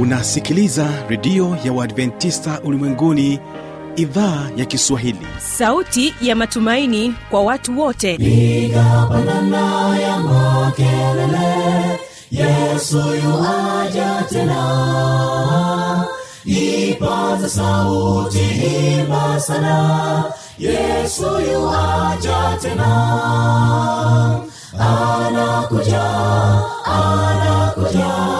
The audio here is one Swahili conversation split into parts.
unasikiliza redio ya uadventista ulimwenguni idhaa ya kiswahili. Sauti ya matumaini kwa watu wote. Igapanana ya makelele yesu yuaja tena. Ipaza sauti himba sana yesu yuaja tena. Anakuja anakuja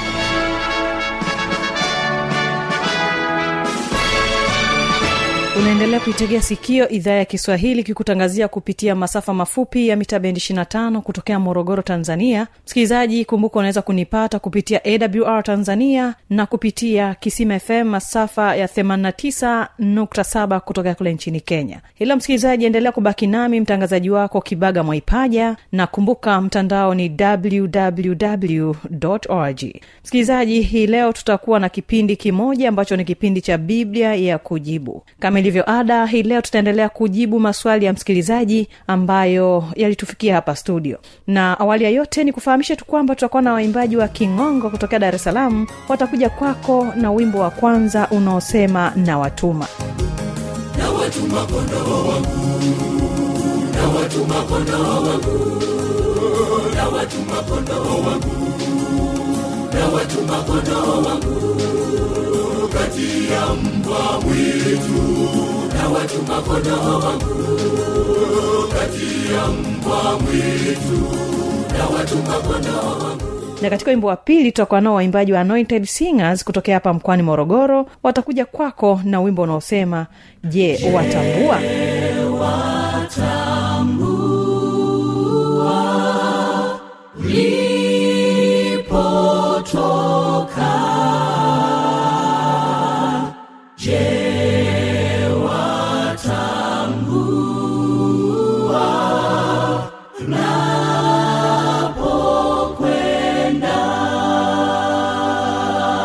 unaendelea kuitegea sikio idhaa ya kiswahili kikutangazia kupitia masafa mafupi ya mita bendi 25 kutokea morogoro tanzania. Msikilizaji kumbuka unaweza kunipata kupitia awr tanzania na kupitia kisima fm masafa ya 89.7 kutokea kule nchini kenya. Hilo msikilizaji endelea kubaki nami mtangazaji wako kibaga mwaipaja na kumbuka mtandao ni www org msikilizaji hii leo tutakuwa na kipindi kimoja ambacho ni kipindi cha biblia ya kujibu. Kama ilivyo ada hii leo tutaendelea kujibu maswali ya msikilizaji ambayo yalitufikia hapa studio. Na awali ya yote ni kufahamisha tu kwamba tutakuwa na waimbaji wa kingongo kutokea dar es salaam. Watakuja kwako na wimbo wa kwanza unaosema na watuma. Na watuma kondoo wangu. Na watuma kondoo wangu. Na watuma kondoo wangu. Na watuma kondoo wangu kati ya mbwa mwitu na watuma kondoo wangu kati ya mbwa mwitu na watuma kondoo wangu na katika wimbo wa pili tutakuwa nao waimbaji wa anointed singers kutokea hapa mkoani morogoro. Watakuja kwako na wimbo unaosema je watambua? ulipotoka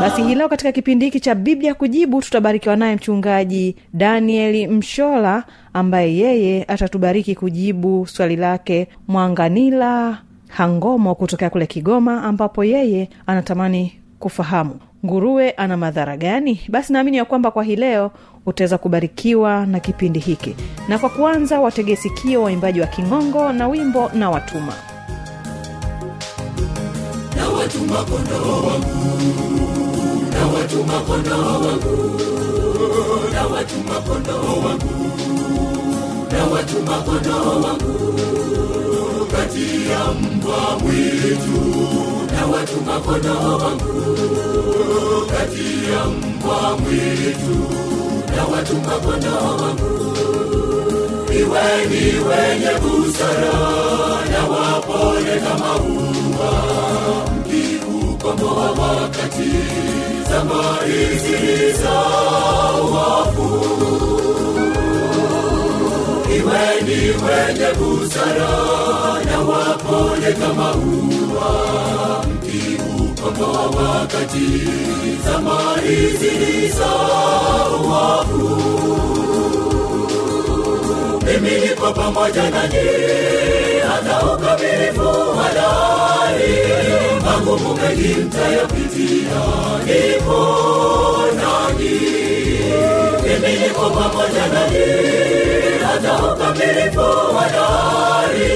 basi hii leo katika kipindi hiki cha biblia kujibu tutabarikiwa naye mchungaji danieli mshola ambaye yeye atatubariki kujibu swali lake mwanganila hangomo kutokea kule kigoma ambapo yeye anatamani kufahamu nguruwe ana madhara gani. Basi naamini ya kwamba kwa hii leo utaweza kubarikiwa na kipindi hiki. Na kwa kuanza wategesikio waimbaji wa kingongo na wimbo na watuma. Na watuma kondoo wangu na watuma kondoo wangu na watuma kondoo wangu na watuma kondoo wangu kati ya mbwa mwitu na watuma kondoo wangu kati ya mbwa mwitu na watuma kondoo wangu iweni wenye busara na wapole kama ua wa wakati zama hizi za wafu iweni wenye busara na wapole kama ua wa wakati zama hizi za wafu mimi niko pamoja nanyi hata ukamilifu halali magumu mengi mtayapitia nipo nanyi mimi niko pamoja nanyi hata ukamilifu halali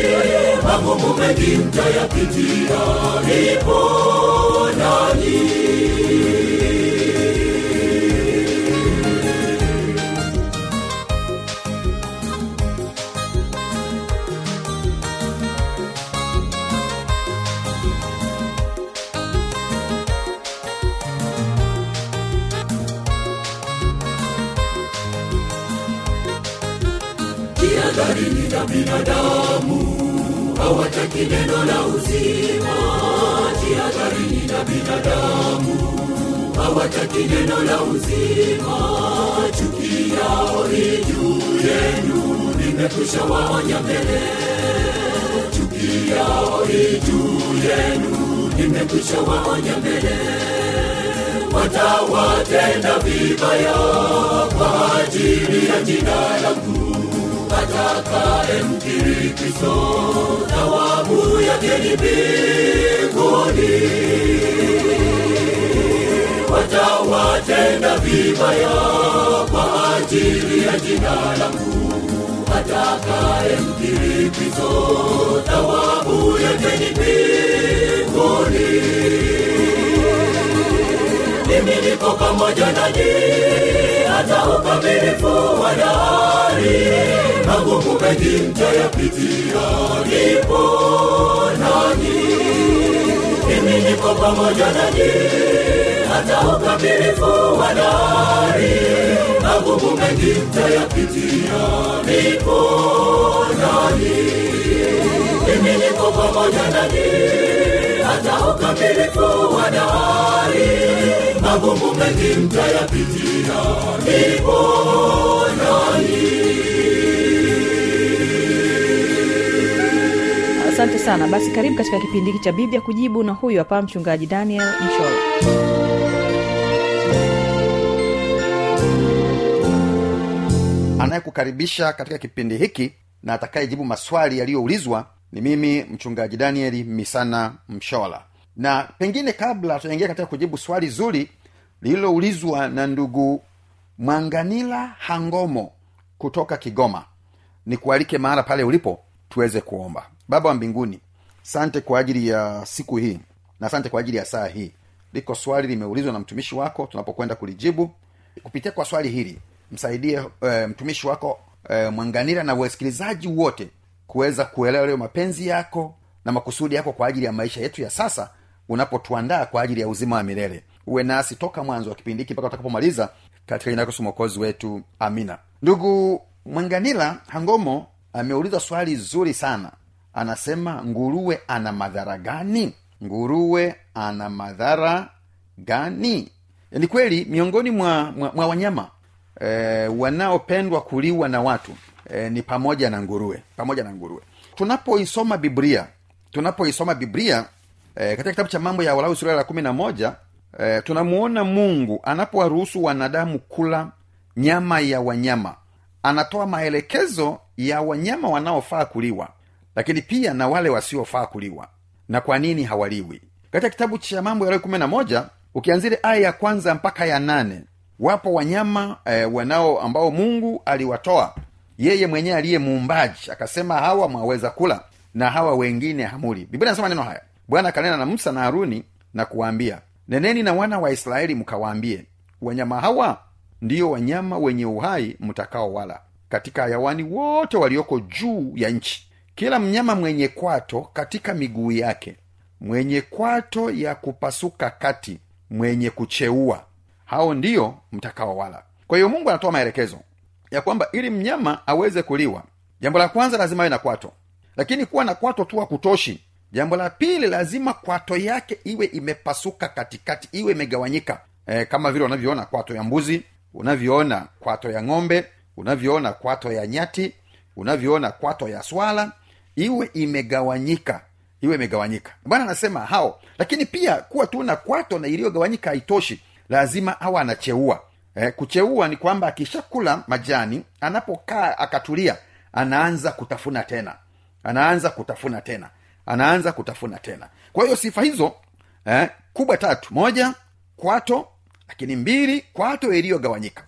magumu mengi mtayapitia nipo nanyi hawataki neno la uzima chuki yao ni juu yenu nimekwisha waonya mbele. Chuki yao ni yenu nimekwisha waonya mbele. Watawatenda vibaya kwa ajili ya jina langu. Atakaye thawabu yake watawatenda vibaya kwa ajili ya jina langu. Atakaye mkiri kristo thawabu yake ni mbinguni. Mimi niko pamoja nanyi hata ukamilifu wa dari. Magumu mengi mtayapitia nipo nanyi mimi niko pamoja nanyi hata ukamilifu wa dari. Magumu mengi mtayapitia nipo nanyi mimi pamoja nanyi hata ukamilifu wa dari. Magumu mengi mtayapitia nipo asante sana. Basi karibu katika kipindi hiki cha biblia kujibu na huyu hapa mchungaji daniel mshola anayekukaribisha katika kipindi hiki na atakayejibu maswali yaliyoulizwa ni mimi mchungaji danieli misana mshola. Na pengine kabla tunaingia katika kujibu swali zuri lililoulizwa na ndugu mwanganila hangomo kutoka kigoma nikualike mahala pale ulipo tuweze kuomba. Baba wa mbinguni sante kwa ajili ya siku hii na sante kwa ajili ya saa hii. Liko swali limeulizwa na mtumishi wako tunapokwenda kulijibu. Kupitia kwa swali hili msaidie e, mtumishi wako e, mwanganira na wasikilizaji wote kuweza kuelewa leo mapenzi yako na makusudi yako kwa ajili ya maisha yetu ya sasa unapotuandaa kwa ajili ya uzima wa milele. Uwe nasi toka mwanzo wa kipindi hiki mpaka utakapomaliza katika jina lako mwokozi wetu amina. Ndugu mwanganila hangomo ameuliza swali zuri sana. Anasema nguruwe ana madhara gani? Nguruwe ana madhara gani? Ni kweli miongoni mwa, mwa, mwa wanyama e, wanaopendwa kuliwa na watu e, ni pamoja na nguruwe pamoja na nguruwe. Tunapoisoma biblia tunapoisoma biblia e, katika kitabu cha mambo ya walawi sura la kumi na moja e, tunamuona mungu anapowaruhusu wanadamu kula nyama ya wanyama. Anatoa maelekezo ya wanyama wanaofaa kuliwa lakini pia na wale wasiofaa kuliwa. Na kwa nini hawaliwi? Katika kitabu cha mambo ya kumi na moja ukianzile aya ya kwanza mpaka ya nane wapo wanyama e, wanao ambao mungu aliwatoa. Yeye mwenyewe aliye muumbaji akasema hawa mwaweza kula na hawa wengine hamuli. Biblia nasema neno haya. Bwana akanena na musa na haruni na kuwaambia neneni na wana wa israeli mkawaambie wanyama hawa ndiyo wanyama wenye uhai mtakao wala katika hayawani wote walioko juu ya nchi. Kila mnyama mwenye kwato katika miguu yake mwenye kwato ya kupasuka kati mwenye kucheua hao ndiyo mtakaowala kwa hiyo mungu anatoa maelekezo ya kwamba ili mnyama aweze kuliwa jambo la kwanza lazima awe na kwato. Lakini kuwa na kwato tu hakutoshi. Jambo la pili lazima kwato yake iwe imepasuka katikati iwe imegawanyika. E, kama vile unavyoona kwato ya mbuzi unavyoona kwato ya ng'ombe unavyoona kwato ya nyati unavyoona kwato ya swala iwe imegawanyika iwe imegawanyika. Bwana anasema hao. Lakini pia kuwa tu na kwato na iliyogawanyika haitoshi lazima awa anacheua. Eh, kucheua ni kwamba akishakula majani anapokaa akatulia anaanza kutafuna tena. Anaanza kutafuna tena. Anaanza kutafuna tena. Kwa hiyo sifa hizo eh, kubwa tatu. Moja kwato lakini mbili kwato iliyogawanyika.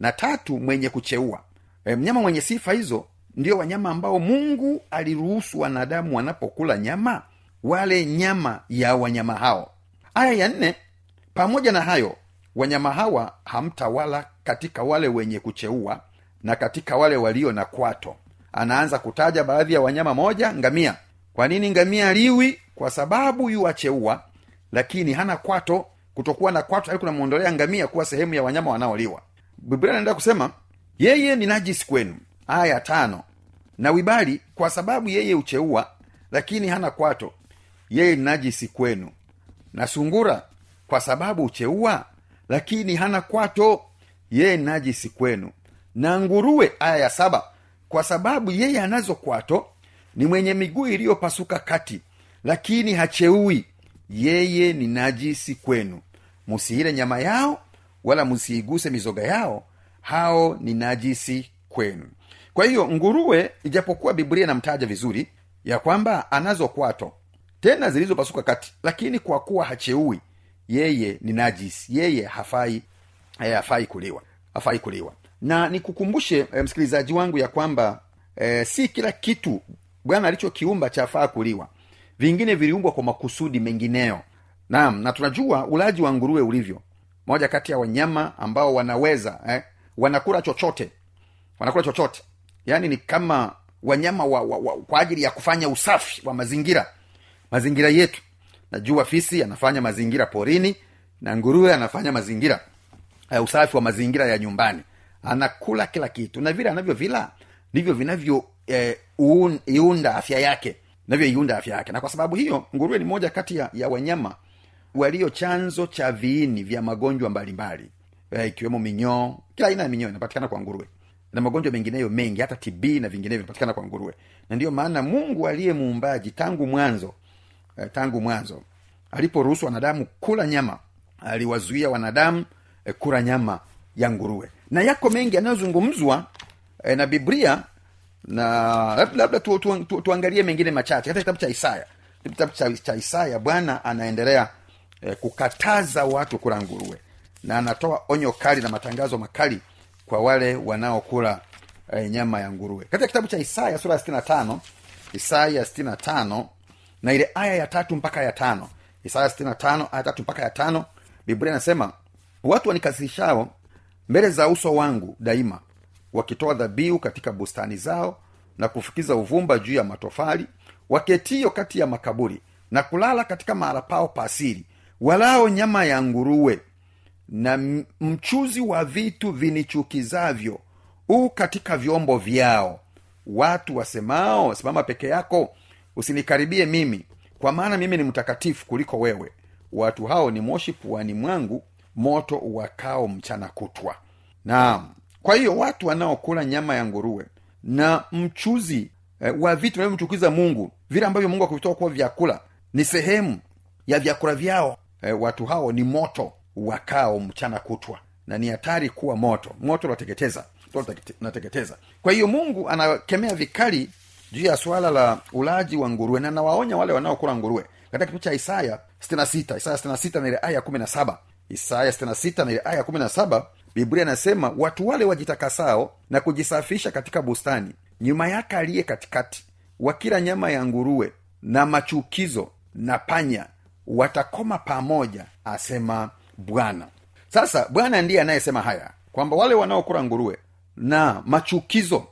Na tatu mwenye kucheua. E, mnyama mwenye sifa hizo ndio wanyama ambao mungu aliruhusu wanadamu wanapokula nyama wale nyama ya wanyama hao. Aya ya nne pamoja na hayo wanyama hawa hamtawala katika wale wenye kucheua na katika wale walio na kwato. Anaanza kutaja baadhi ya wanyama moja ngamia. Kwa nini ngamia liwi kwa sababu yuwacheua lakini hana kwato. Kutokuwa na kwato ali kunamwondolea ngamia kuwa sehemu ya wanyama wanaoliwa. Biblia anaenda kusema yeye ni najisi kwenu. Aya tano. Na wibali kwa sababu yeye ucheua lakini hana kwato yeye ni najisi kwenu. Na sungura kwa sababu hucheua lakini hana kwato. Yeye najisi kwenu. Na nguruwe aya ya saba kwa sababu yeye anazo kwato ni mwenye miguu iliyopasuka kati lakini hacheui. Yeye ni najisi kwenu. Musiile nyama yao wala musiiguse mizoga yao. Hao ni najisi kwenu. Kwa hiyo nguruwe ijapokuwa biblia inamtaja vizuri ya kwamba anazo kwato tena zilizopasuka kati lakini kwa kuwa hacheui yeye ni najis. Yeye hafai eh, hafai kuliwa. Hafai kuliwa. Na nikukumbushe eh, msikilizaji wangu ya kwamba eh, si kila kitu bwana alichokiumba chafaa kuliwa. Vingine viliumbwa kwa makusudi mengineyo naam na tunajua ulaji wa nguruwe ulivyo. Moja kati ya wanyama ambao wanaweza eh, wanakula chochote. Wanakula chochote. Yaani ni kama wanyama wa, wa, wa, kwa ajili ya kufanya usafi wa mazingira. Mazingira yetu najua fisi anafanya mazingira porini na nguruwe anafanya mazingira uh, usafi wa mazingira ya nyumbani. Anakula kila kitu. Na vile anavyovila ndivyo vinavyo eh, un, afya yake navyoiunda afya yake. Na kwa sababu hiyo nguruwe ni moja kati ya, ya wanyama walio chanzo cha viini vya magonjwa mbalimbali ikiwemo mbali. e, minyoo. Kila aina ya minyoo inapatikana kwa nguruwe. Na magonjwa mengineyo mengi hata tb na vinginevyo vinapatikana kwa nguruwe. Na ndiyo maana mungu aliye muumbaji tangu mwanzo eh, tangu mwanzo. Aliporuhusu wanadamu kula nyama aliwazuia wanadamu eh, kula nyama ya nguruwe. Na yako mengi yanayozungumzwa eh, na biblia na labda, tu, tu, tu, tuangalie mengine machache. Katika kitabu cha isaya. Kitabu cha, cha isaya bwana anaendelea eh, kukataza watu kula nguruwe. Na anatoa onyo kali na matangazo makali kwa wale wanaokula eh, nyama ya nguruwe. Katika kitabu cha isaya sura ya 65 isaya 65 na ile aya ya tatu mpaka ya tano isaya 65 aya tatu mpaka ya tano biblia inasema watu wanikasirishao mbele za uso wangu daima wakitoa dhabihu katika bustani zao na kufukiza uvumba juu ya matofali waketio kati ya makaburi na kulala katika mahala pao pasiri walao nyama ya nguruwe na mchuzi wa vitu vinichukizavyo huu katika vyombo vyao. Watu wasemao simama peke yako usinikaribie mimi kwa maana mimi ni mtakatifu kuliko wewe. Watu hao ni moshi puani mwangu moto wakao mchana kutwa. Naam. Kwa hiyo watu wanaokula nyama ya nguruwe na mchuzi eh, wa vitu vinavyomchukiza mungu vile ambavyo mungu akuvitoa kuwa vyakula ni sehemu ya vyakula vyao. Eh, watu hao ni moto wakao mchana kutwa na ni hatari kuwa moto. Moto unateketeza unateketeza. Kwa hiyo mungu anakemea vikali juu ya swala la ulaji wa nguruwe na nawaonya wale wanaokula nguruwe. Katika kitabu cha isaya 66 isaya 66 na ile aya 17 isaya 66 na ile aya 17 biblia inasema watu wale wajitakasao na kujisafisha katika bustani nyuma yake aliye katikati wakila nyama ya nguruwe na machukizo na panya watakoma pamoja asema bwana. Sasa bwana ndiye anayesema haya kwamba wale wanaokula nguruwe na machukizo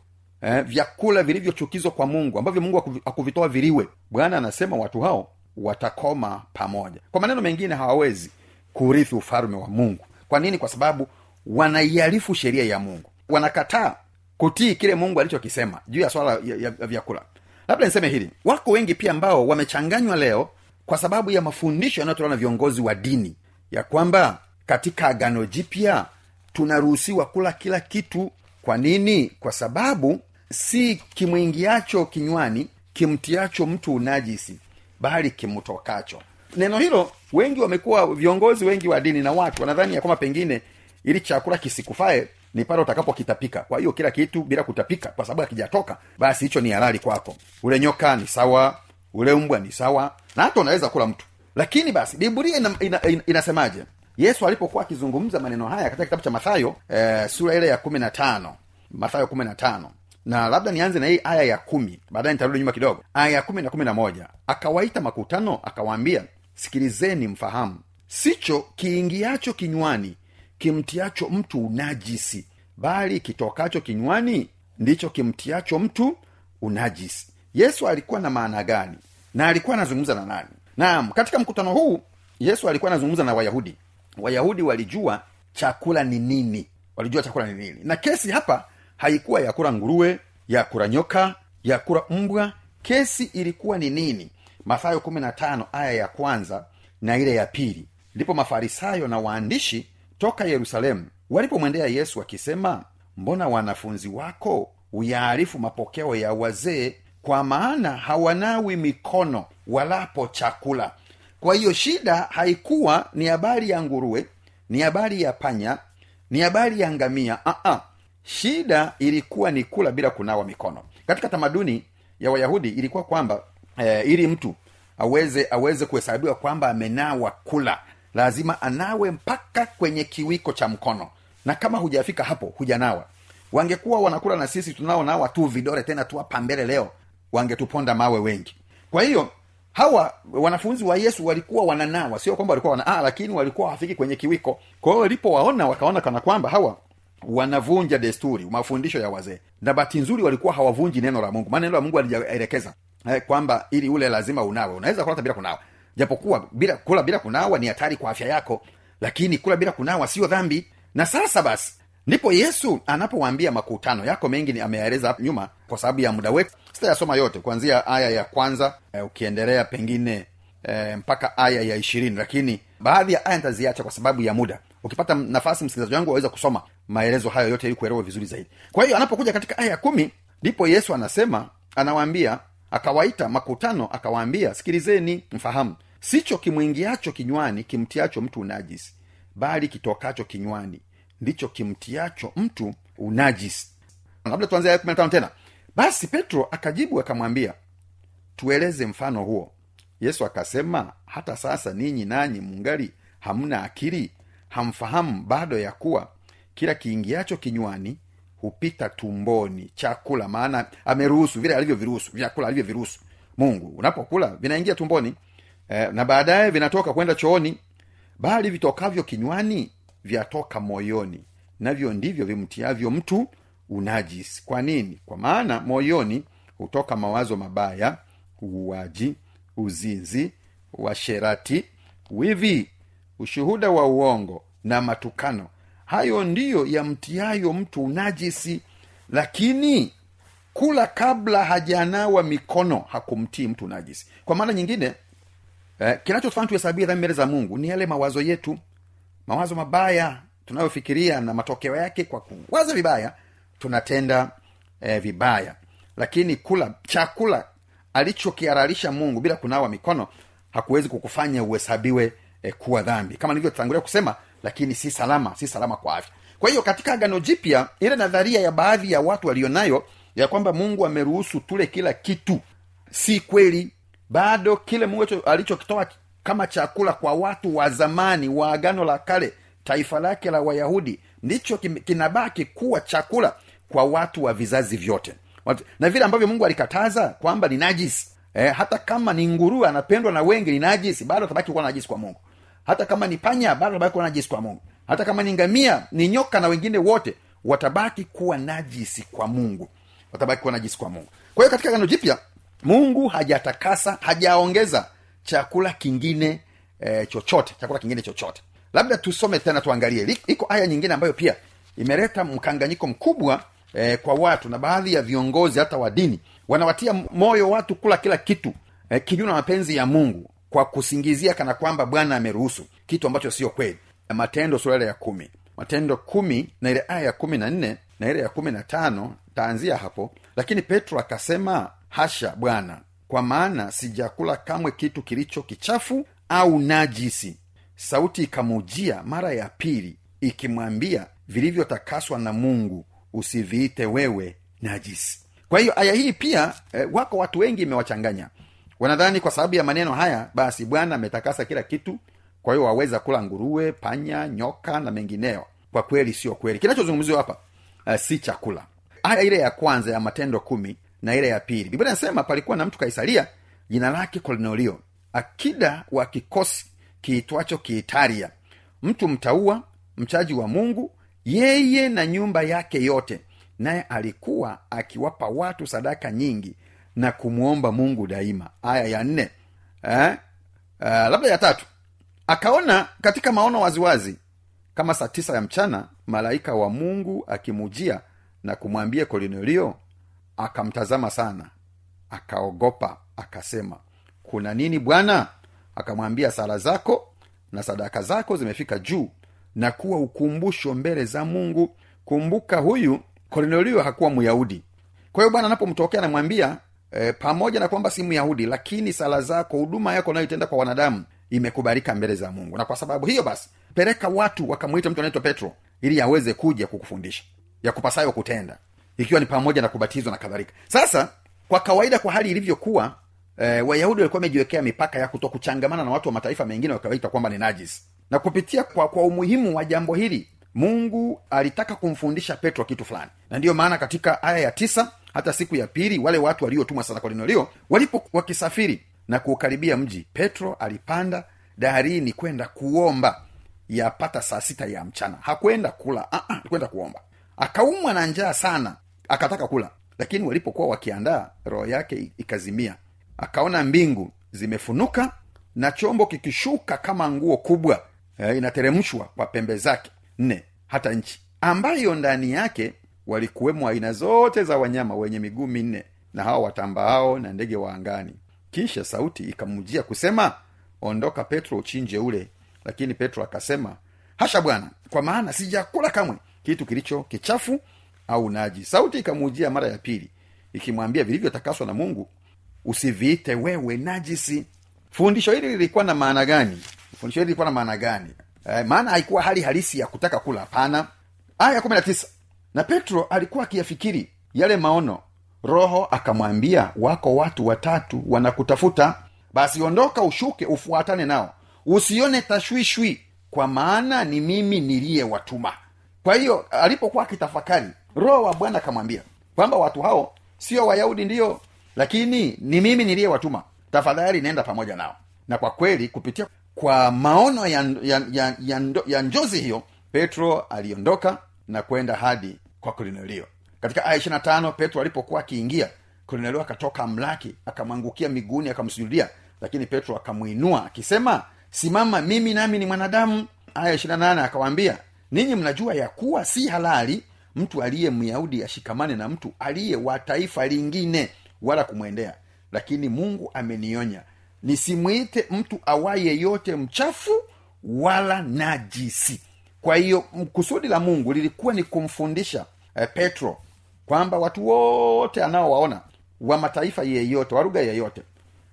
eh, vyakula vilivyochukizwa kwa mungu ambavyo mungu hakuvi- hakuvitoa viliwe bwana anasema watu hao watakoma pamoja. Kwa maneno mengine hawawezi kurithi ufalme wa mungu. Kwa nini? Kwa sababu wanaiharifu sheria ya mungu. Wanakataa kutii kile mungu alichokisema juu ya swala ya, ya vyakula. Labda niseme hili. Wako wengi pia ambao wamechanganywa leo kwa sababu ya mafundisho yanayotolewa na viongozi wa dini. Ya kwamba katika agano jipya tunaruhusiwa kula kila kitu. Kwa nini? Kwa sababu si kimwingiacho kinywani kimtiacho mtu unajisi bali kimtokacho neno hilo wengi wamekuwa viongozi wengi wa dini na watu wanadhani ya kwamba pengine ili chakula kisikufae ni pale utakapokitapika. Kwa hiyo kila kitu bila kutapika kwa sababu akijatoka basi hicho ni halali kwako. Ule nyoka ni sawa ule mbwa ni sawa na hata unaweza kula mtu. Lakini basi biblia ina, ina, ina, inasemaje? Yesu alipokuwa akizungumza maneno haya katika kitabu cha mathayo e, sura ile ya kumi na tano mathayo kumi na tano na labda nianze na hii aya ya kumi baadaye nitarudi nyuma kidogo. Aya ya kumi na kumi na moja. Akawaita makutano akawaambia sikilizeni mfahamu. Sicho kiingiacho kinywani kimtiacho mtu unajisi bali kitokacho kinywani ndicho kimtiacho mtu unajisi. Yesu alikuwa na maana gani? Na alikuwa anazungumza na nani? Naam katika mkutano huu yesu alikuwa anazungumza na wayahudi. Wayahudi walijua chakula ni nini. Walijua chakula ni nini. Na kesi hapa haikuwa ya kula nguruwe ya kula nyoka ya kula mbwa. Kesi ilikuwa ni nini? Mathayo 15 aya ya kwanza na ile ya pili. Ndipo mafarisayo na waandishi toka yerusalemu walipomwendea yesu wakisema mbona wanafunzi wako uyaarifu mapokeo ya wazee? Kwa maana hawanawi mikono walapo chakula. Kwa hiyo shida haikuwa ni habari ya nguruwe ni habari ya panya ni habari ya ngamia. Uh-uh. Shida ilikuwa ni kula bila kunawa mikono. Katika tamaduni ya wayahudi ilikuwa kwamba eh, ili mtu aweze aweze kuhesabiwa kwamba amenawa kula lazima anawe mpaka kwenye kiwiko cha mkono. Na kama hujafika hapo hujanawa. Wangekuwa wanakula na sisi tunaonawa tu vidore tena tu hapa mbele leo wangetuponda mawe wengi. Kwa hiyo hawa wanafunzi wa yesu walikuwa wananawa sio kwamba walikuwa wana, ah, lakini walikuwa hawafiki kwenye kiwiko. Kwa hiyo walipowaona wakaona kana kwamba hawa wanavunja desturi mafundisho ya wazee. Na bahati nzuri walikuwa hawavunji neno la mungu. Maana neno la mungu alijaelekeza eh, kwamba ili ule lazima unawe. Unaweza kula bila kunawa. Japokuwa bila kula bila kunawa ni hatari kwa afya yako. Lakini kula bila kunawa sio dhambi. Na sasa basi ndipo yesu anapowaambia makutano. Yako mengi ni ameyaeleza nyuma kwa sababu ya muda wetu. Sitayasoma yote kuanzia aya ya kwanza eh, ukiendelea pengine eh, mpaka aya ya ishirini. Lakini baadhi ya aya nitaziacha kwa sababu ya muda ukipata nafasi msikilizaji wangu waweza kusoma maelezo hayo yote ili kuelewa vizuri zaidi. Kwa hiyo anapokuja katika aya ya kumi ndipo yesu anasema anawaambia akawaita makutano akawaambia sikilizeni mfahamu. Sicho kimwingiacho kinywani kimtiacho mtu unajisi bali kitokacho kinywani ndicho kimtiacho mtu unajisi. Labda tuanze aya kumi na tano tena. Basi petro akajibu akamwambia tueleze mfano huo. Yesu akasema hata sasa ninyi nanyi mungali hamna akili hamfahamu bado ya kuwa kila kiingiacho kinywani hupita tumboni. Chakula maana ameruhusu vile alivyoviruhusu vyakula alivyoviruhusu. Mungu unapokula vinaingia tumboni eh, na baadaye vinatoka kwenda chooni bali vitokavyo kinywani vyatoka moyoni. Navyo ndivyo vimtiavyo mtu unajisi. Kwa nini? Kwa maana moyoni hutoka mawazo mabaya uuaji uzinzi washerati wivi ushuhuda wa uongo na matukano. Hayo ndiyo yamtiayo mtu unajisi lakini kula kabla hajanawa mikono hakumtii mtu unajisi. Kwa maana nyingine eh, kinachotufanya tuhesabie dhambi mbele za mungu ni yale mawazo yetu mawazo mabaya tunayofikiria na matokeo yake kwa kuwaza vibaya tunatenda eh, vibaya. Lakini kula chakula alichokiararisha mungu bila kunawa mikono hakuwezi kukufanya uhesabiwe eh, kuwa dhambi. Kama nilivyotangulia kusema lakini si salama si salama kwa afya. Kwa hiyo katika agano jipya ile nadharia ya baadhi ya watu walionayo ya kwamba mungu ameruhusu tule kila kitu si kweli. Bado kile mungu alichokitoa kama chakula kwa watu wa zamani wa agano la kale taifa lake la wayahudi ndicho kinabaki kuwa chakula kwa watu wa vizazi vyote. Na vile ambavyo mungu alikataza kwamba ni najisi. Eh, hata kama ni ngurue anapendwa na wengi ni najisi bado atabaki kuwa najisi kwa mungu hata kama ni panya bado atabaki kuwa najisi kwa mungu. Hata kama ni ngamia ni nyoka na wengine wote watabaki kuwa najisi kwa mungu. Watabaki kuwa najisi kwa mungu. Kwa hiyo katika gano jipya mungu hajatakasa hajaongeza chakula kingine e, chochote chakula kingine chochote. Labda tusome tena tuangalie. Iko aya nyingine ambayo pia imeleta mkanganyiko mkubwa e, kwa watu na baadhi ya viongozi hata wa dini. Wanawatia moyo watu kula kila kitu e, kinyume mapenzi ya mungu kwa kusingizia kana kwamba bwana ameruhusu kitu ambacho sio kweli. Matendo sura ya kumi. Matendo kumi na ile aya ya kumi na nne na ile ya kumi na tano taanzia hapo. Lakini petro akasema hasha bwana kwa maana sijakula kamwe kitu kilicho kichafu au najisi. Sauti ikamujia mara ya pili ikimwambia vilivyotakaswa na mungu usiviite wewe najisi. Kwa hiyo aya hii pia e, wako watu wengi imewachanganya wanadhani kwa sababu ya maneno haya basi bwana ametakasa kila kitu kwa hiyo waweza kula nguruwe panya nyoka na mengineyo kwa kweli sio kweli. Kinachozungumziwa hapa uh, si chakula. Aya ile ya kwanza ya matendo kumi na ile ya pili. Biblia inasema palikuwa na mtu kaisaria jina lake kornelio. Akida wa kikosi kiitwacho kiitaria. Mtu mtaua mchaji wa mungu yeye na nyumba yake yote. Naye alikuwa akiwapa watu sadaka nyingi na kumwomba mungu daima. Aya ya nne. Eh? uh, labda ya tatu. Akaona katika maono waziwazi kama saa tisa ya mchana malaika wa mungu akimujia na kumwambia kolinelio akamtazama sana. Akaogopa akasema kuna nini bwana? Akamwambia sala zako na sadaka zako zimefika juu na kuwa ukumbusho mbele za mungu. Kumbuka huyu kolinelio hakuwa myahudi. Kwa hiyo bwana anapomtokea anamwambia e, pamoja na kwamba si myahudi lakini sala zako huduma yako unayoitenda kwa wanadamu imekubalika mbele za mungu. Na kwa sababu hiyo basi peleka watu wakamwita mtu anaitwa petro ili aweze kuja kukufundisha yakupasayo kutenda ikiwa ni pamoja na kubatizwa na kadhalika. Sasa kwa kawaida kwa hali ilivyokuwa e, wayahudi walikuwa wamejiwekea mipaka ya kuto kuchangamana na watu wa mataifa mengine wakawaita kwamba ni najis na kupitia kwa, kwa umuhimu wa jambo hili mungu alitaka kumfundisha petro kitu fulani. Na ndiyo maana katika aya ya tisa hata siku ya pili wale watu waliotumwa sana kornelio walipo wakisafiri na kuukaribia mji petro alipanda daharini kwenda kuomba. Yapata saa sita ya mchana. Hakwenda kula uh-uh, kwenda kuomba. Akaumwa na njaa sana akataka kula. Lakini walipokuwa wakiandaa roho yake ikazimia. Akaona mbingu zimefunuka na chombo kikishuka kama nguo kubwa. E, inateremshwa kwa pembe zake nne hata nchi. Ambayo ndani yake walikuwemo aina zote za wanyama wenye miguu minne na hawa watambaao na ndege wa angani. Kisha sauti ikamjia kusema ondoka petro uchinje ule. Lakini petro akasema hasha bwana kwa maana sijakula kamwe kitu kilicho kichafu au naji. Sauti ikamujia mara ya pili ikimwambia vilivyotakaswa na mungu usiviite wewe najisi. Fundisho hili lilikuwa na maana gani? Fundisho hili lilikuwa na maana gani? E, maana haikuwa hali halisi ya kutaka kula hapana. Aya kumi na tisa na petro alikuwa akiyafikiri yale maono. Roho akamwambia wako watu watatu wanakutafuta. Basi ondoka ushuke ufuatane nao. Usione tashwishwi kwa maana ni mimi niliyewatuma. Kwa hiyo alipokuwa akitafakari roho wa bwana akamwambia kwamba watu hao sio wayahudi ndiyo lakini ni mimi niliyewatuma. Tafadhali nenda pamoja nao. Na kwa kweli kupitia kwa maono ya, ya, ya, ya, ya njozi hiyo petro aliondoka na kwenda hadi kwa kornelio katika aya ishirina tano petro alipokuwa akiingia kornelio akatoka mlaki akamwangukia miguuni akamsujudia lakini petro akamwinua akisema simama mimi nami ni mwanadamu. Aya ishirina nane akawaambia ninyi mnajua ya kuwa si halali mtu aliye myahudi ashikamane na mtu aliye wa taifa lingine wala kumwendea. Lakini mungu amenionya nisimwite mtu awaye yote mchafu wala najisi. Kwa hiyo kusudi la mungu lilikuwa ni kumfundisha eh, petro kwamba watu wote anaowaona wa mataifa yeyote wa lugha yeyote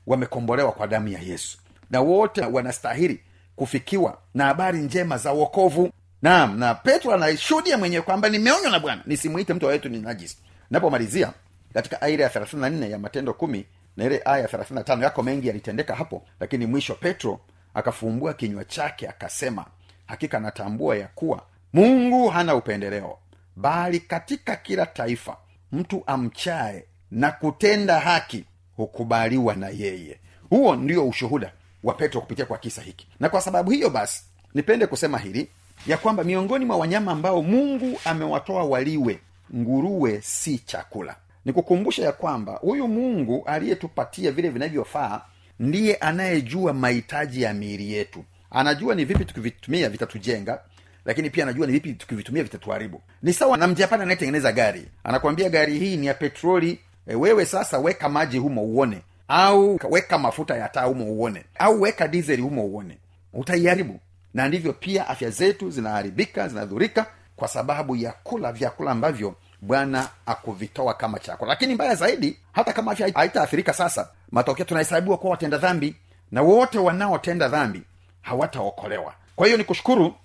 wamekombolewa kwa damu ya yesu. Na wote wanastahili kufikiwa na habari njema za wokovu. Naam na petro anashuhudia mwenyewe kwamba nimeonywa na bwana. Nisimwite mtu awetu ni najisi. Napomalizia katika aira ya 34 ya matendo kumi na ile aya ya 35 yako mengi yalitendeka hapo lakini mwisho petro akafumbua kinywa chake akasema hakika natambua ya kuwa mungu hana upendeleo bali katika kila taifa mtu amchaye na kutenda haki hukubaliwa na yeye. Huo ndio ushuhuda wa petro kupitia kwa kisa hiki. Na kwa sababu hiyo basi nipende kusema hili ya kwamba miongoni mwa wanyama ambao mungu amewatoa waliwe nguruwe si chakula. Nikukumbusha ya kwamba huyu mungu aliyetupatia vile vinavyofaa ndiye anayejua mahitaji ya miili yetu. Anajua ni vipi tukivitumia vitatujenga lakini pia anajua ni vipi tukivitumia vitatuharibu. Ni sawa na mjapani anayetengeneza gari. Anakwambia gari hii ni ya petroli e, wewe sasa weka maji humo uone. Au weka mafuta ya taa humo uone. Au weka dizeli humo uone. Utaiharibu. Na ndivyo pia afya zetu zinaharibika zinadhurika kwa sababu ya kula vyakula ambavyo bwana akuvitoa kama chakula. Lakini mbaya zaidi hata kama afya haitaathirika sasa matokeo tunahesabiwa kuwa watenda dhambi. Na wote wanaotenda dhambi hawataokolewa. Kwa hiyo ni kushukuru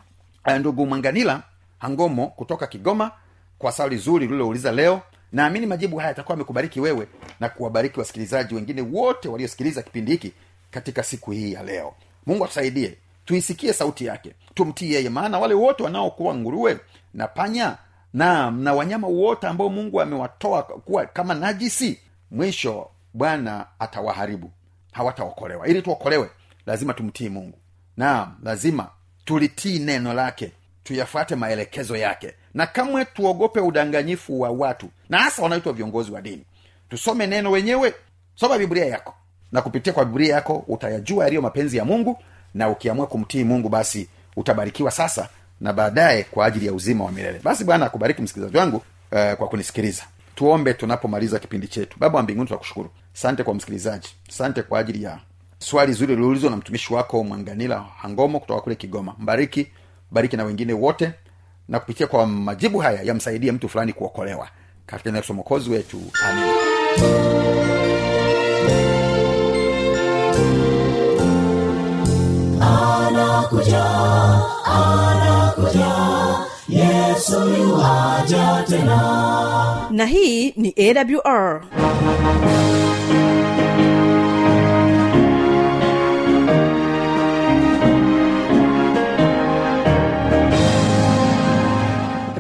ndugu mwanganila hangomo kutoka kigoma kwa swali zuri ulilouliza leo naamini majibu haya yatakuwa amekubariki wewe na kuwabariki wasikilizaji wengine wote waliosikiliza kipindi hiki katika siku hii ya leo. Mungu atusaidie tuisikie sauti yake tumtii yeye maana wale wote wanaokuwa nguruwe na panya na na wanyama wote ambao mungu amewatoa kuwa kama najisi mwisho bwana atawaharibu hawataokolewa. Ili tuokolewe lazima tumtii mungu. Naam lazima tulitii neno lake tuyafuate maelekezo yake. Na kamwe tuogope udanganyifu wa watu na hasa wanaitwa viongozi wa dini. Tusome neno wenyewe. Soma biblia yako. Na kupitia kwa biblia yako utayajua yaliyo mapenzi ya mungu na ukiamua kumtii mungu basi utabarikiwa sasa na baadaye kwa ajili ya uzima wa milele. Basi bwana akubariki msikilizaji wangu uh, kwa kunisikiliza. Tuombe tunapomaliza kipindi chetu. Baba wa mbinguni tunakushukuru. Sante kwa msikilizaji. Sante kwa ajili ya swali zuri liliulizwa na mtumishi wako mwanganila hangomo kutoka kule kigoma. Mbariki bariki na wengine wote na kupitia kwa majibu haya yamsaidie mtu fulani kuokolewa. Katika jina la wetu amin anakuja anakuja yesu tena. Na hii ni awr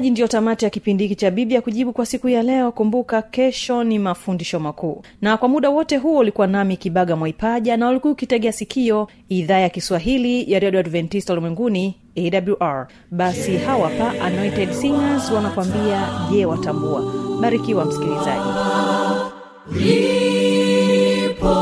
msikilizaji ndiyo tamati ya kipindi hiki cha biblia kujibu kwa siku ya leo. Kumbuka kesho ni mafundisho makuu. Na kwa muda wote huo ulikuwa nami kibaga mwaipaja na ulikuwa ukitegea sikio idhaa ya kiswahili ya redio adventista ulimwenguni awr basi hawapa anointed singers wanakwambia je watambua? Barikiwa msikilizaji. Lipo